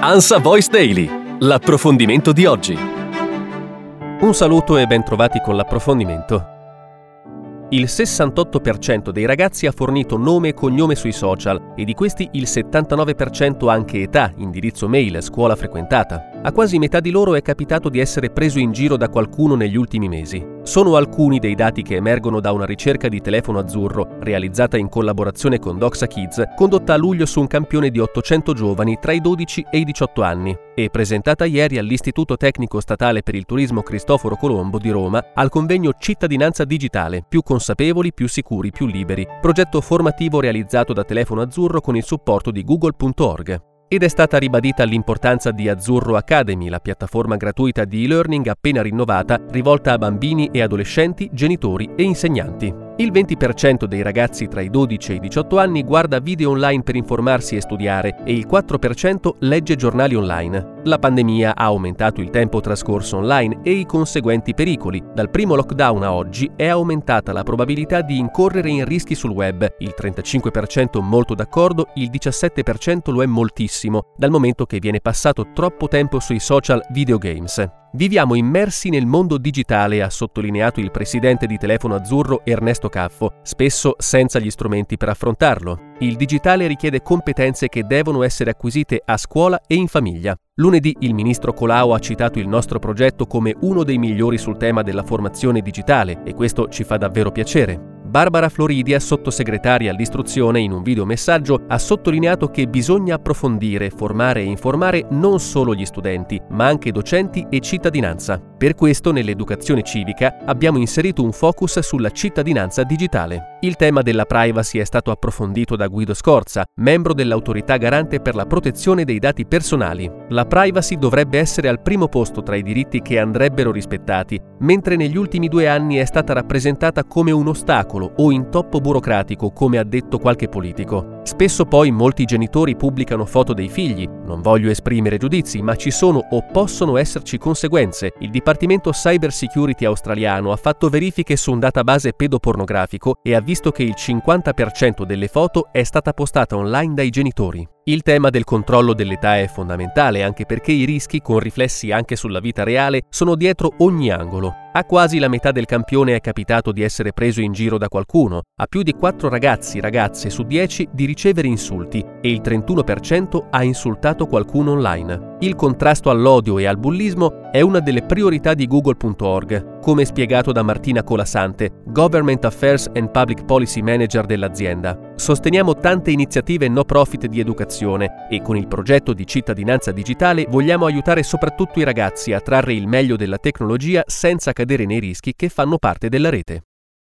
Ansa Voice Daily, l'approfondimento di oggi. Un saluto e ben trovati con l'approfondimento. Il 68% dei ragazzi ha fornito nome e cognome sui social e di questi il 79% anche età, indirizzo mail, scuola frequentata. A quasi metà di loro è capitato di essere preso in giro da qualcuno negli ultimi mesi. Sono alcuni dei dati che emergono da una ricerca di telefono azzurro realizzata in collaborazione con Doxa Kids, condotta a luglio su un campione di 800 giovani tra i 12 e i 18 anni e presentata ieri all'Istituto Tecnico Statale per il Turismo Cristoforo Colombo di Roma al convegno Cittadinanza Digitale, più consapevoli, più sicuri, più liberi, progetto formativo realizzato da Telefono Azzurro con il supporto di google.org ed è stata ribadita l'importanza di Azzurro Academy, la piattaforma gratuita di e-learning appena rinnovata rivolta a bambini e adolescenti, genitori e insegnanti. Il 20% dei ragazzi tra i 12 e i 18 anni guarda video online per informarsi e studiare e il 4% legge giornali online. La pandemia ha aumentato il tempo trascorso online e i conseguenti pericoli. Dal primo lockdown a oggi è aumentata la probabilità di incorrere in rischi sul web. Il 35% molto d'accordo, il 17% lo è moltissimo, dal momento che viene passato troppo tempo sui social videogames. Viviamo immersi nel mondo digitale, ha sottolineato il presidente di Telefono Azzurro Ernesto Caffo, spesso senza gli strumenti per affrontarlo. Il digitale richiede competenze che devono essere acquisite a scuola e in famiglia. Lunedì il ministro Colau ha citato il nostro progetto come uno dei migliori sul tema della formazione digitale e questo ci fa davvero piacere. Barbara Floridia, sottosegretaria all'istruzione, in un videomessaggio ha sottolineato che bisogna approfondire, formare e informare non solo gli studenti, ma anche docenti e cittadinanza. Per questo nell'educazione civica abbiamo inserito un focus sulla cittadinanza digitale. Il tema della privacy è stato approfondito da Guido Scorza, membro dell'autorità garante per la protezione dei dati personali. La privacy dovrebbe essere al primo posto tra i diritti che andrebbero rispettati, mentre negli ultimi due anni è stata rappresentata come un ostacolo ostacolo o intoppo burocratico, come ha detto qualche politico. Spesso poi molti genitori pubblicano foto dei figli. Non voglio esprimere giudizi, ma ci sono o possono esserci conseguenze. Il Dipartimento Cyber Security australiano ha fatto verifiche su un database pedopornografico e ha visto che il 50% delle foto è stata postata online dai genitori. Il tema del controllo dell'età è fondamentale anche perché i rischi, con riflessi anche sulla vita reale, sono dietro ogni angolo. A quasi la metà del campione è capitato di essere preso in giro da qualcuno, a più di 4 ragazzi ragazze su 10 di ricevere insulti e il 31% ha insultato qualcuno online. Il contrasto all'odio e al bullismo è una delle priorità di google.org, come spiegato da Martina Colasante, Government Affairs and Public Policy Manager dell'azienda. Sosteniamo tante iniziative no profit di educazione e con il progetto di cittadinanza digitale vogliamo aiutare soprattutto i ragazzi a trarre il meglio della tecnologia senza cadere nei rischi che fanno parte della rete.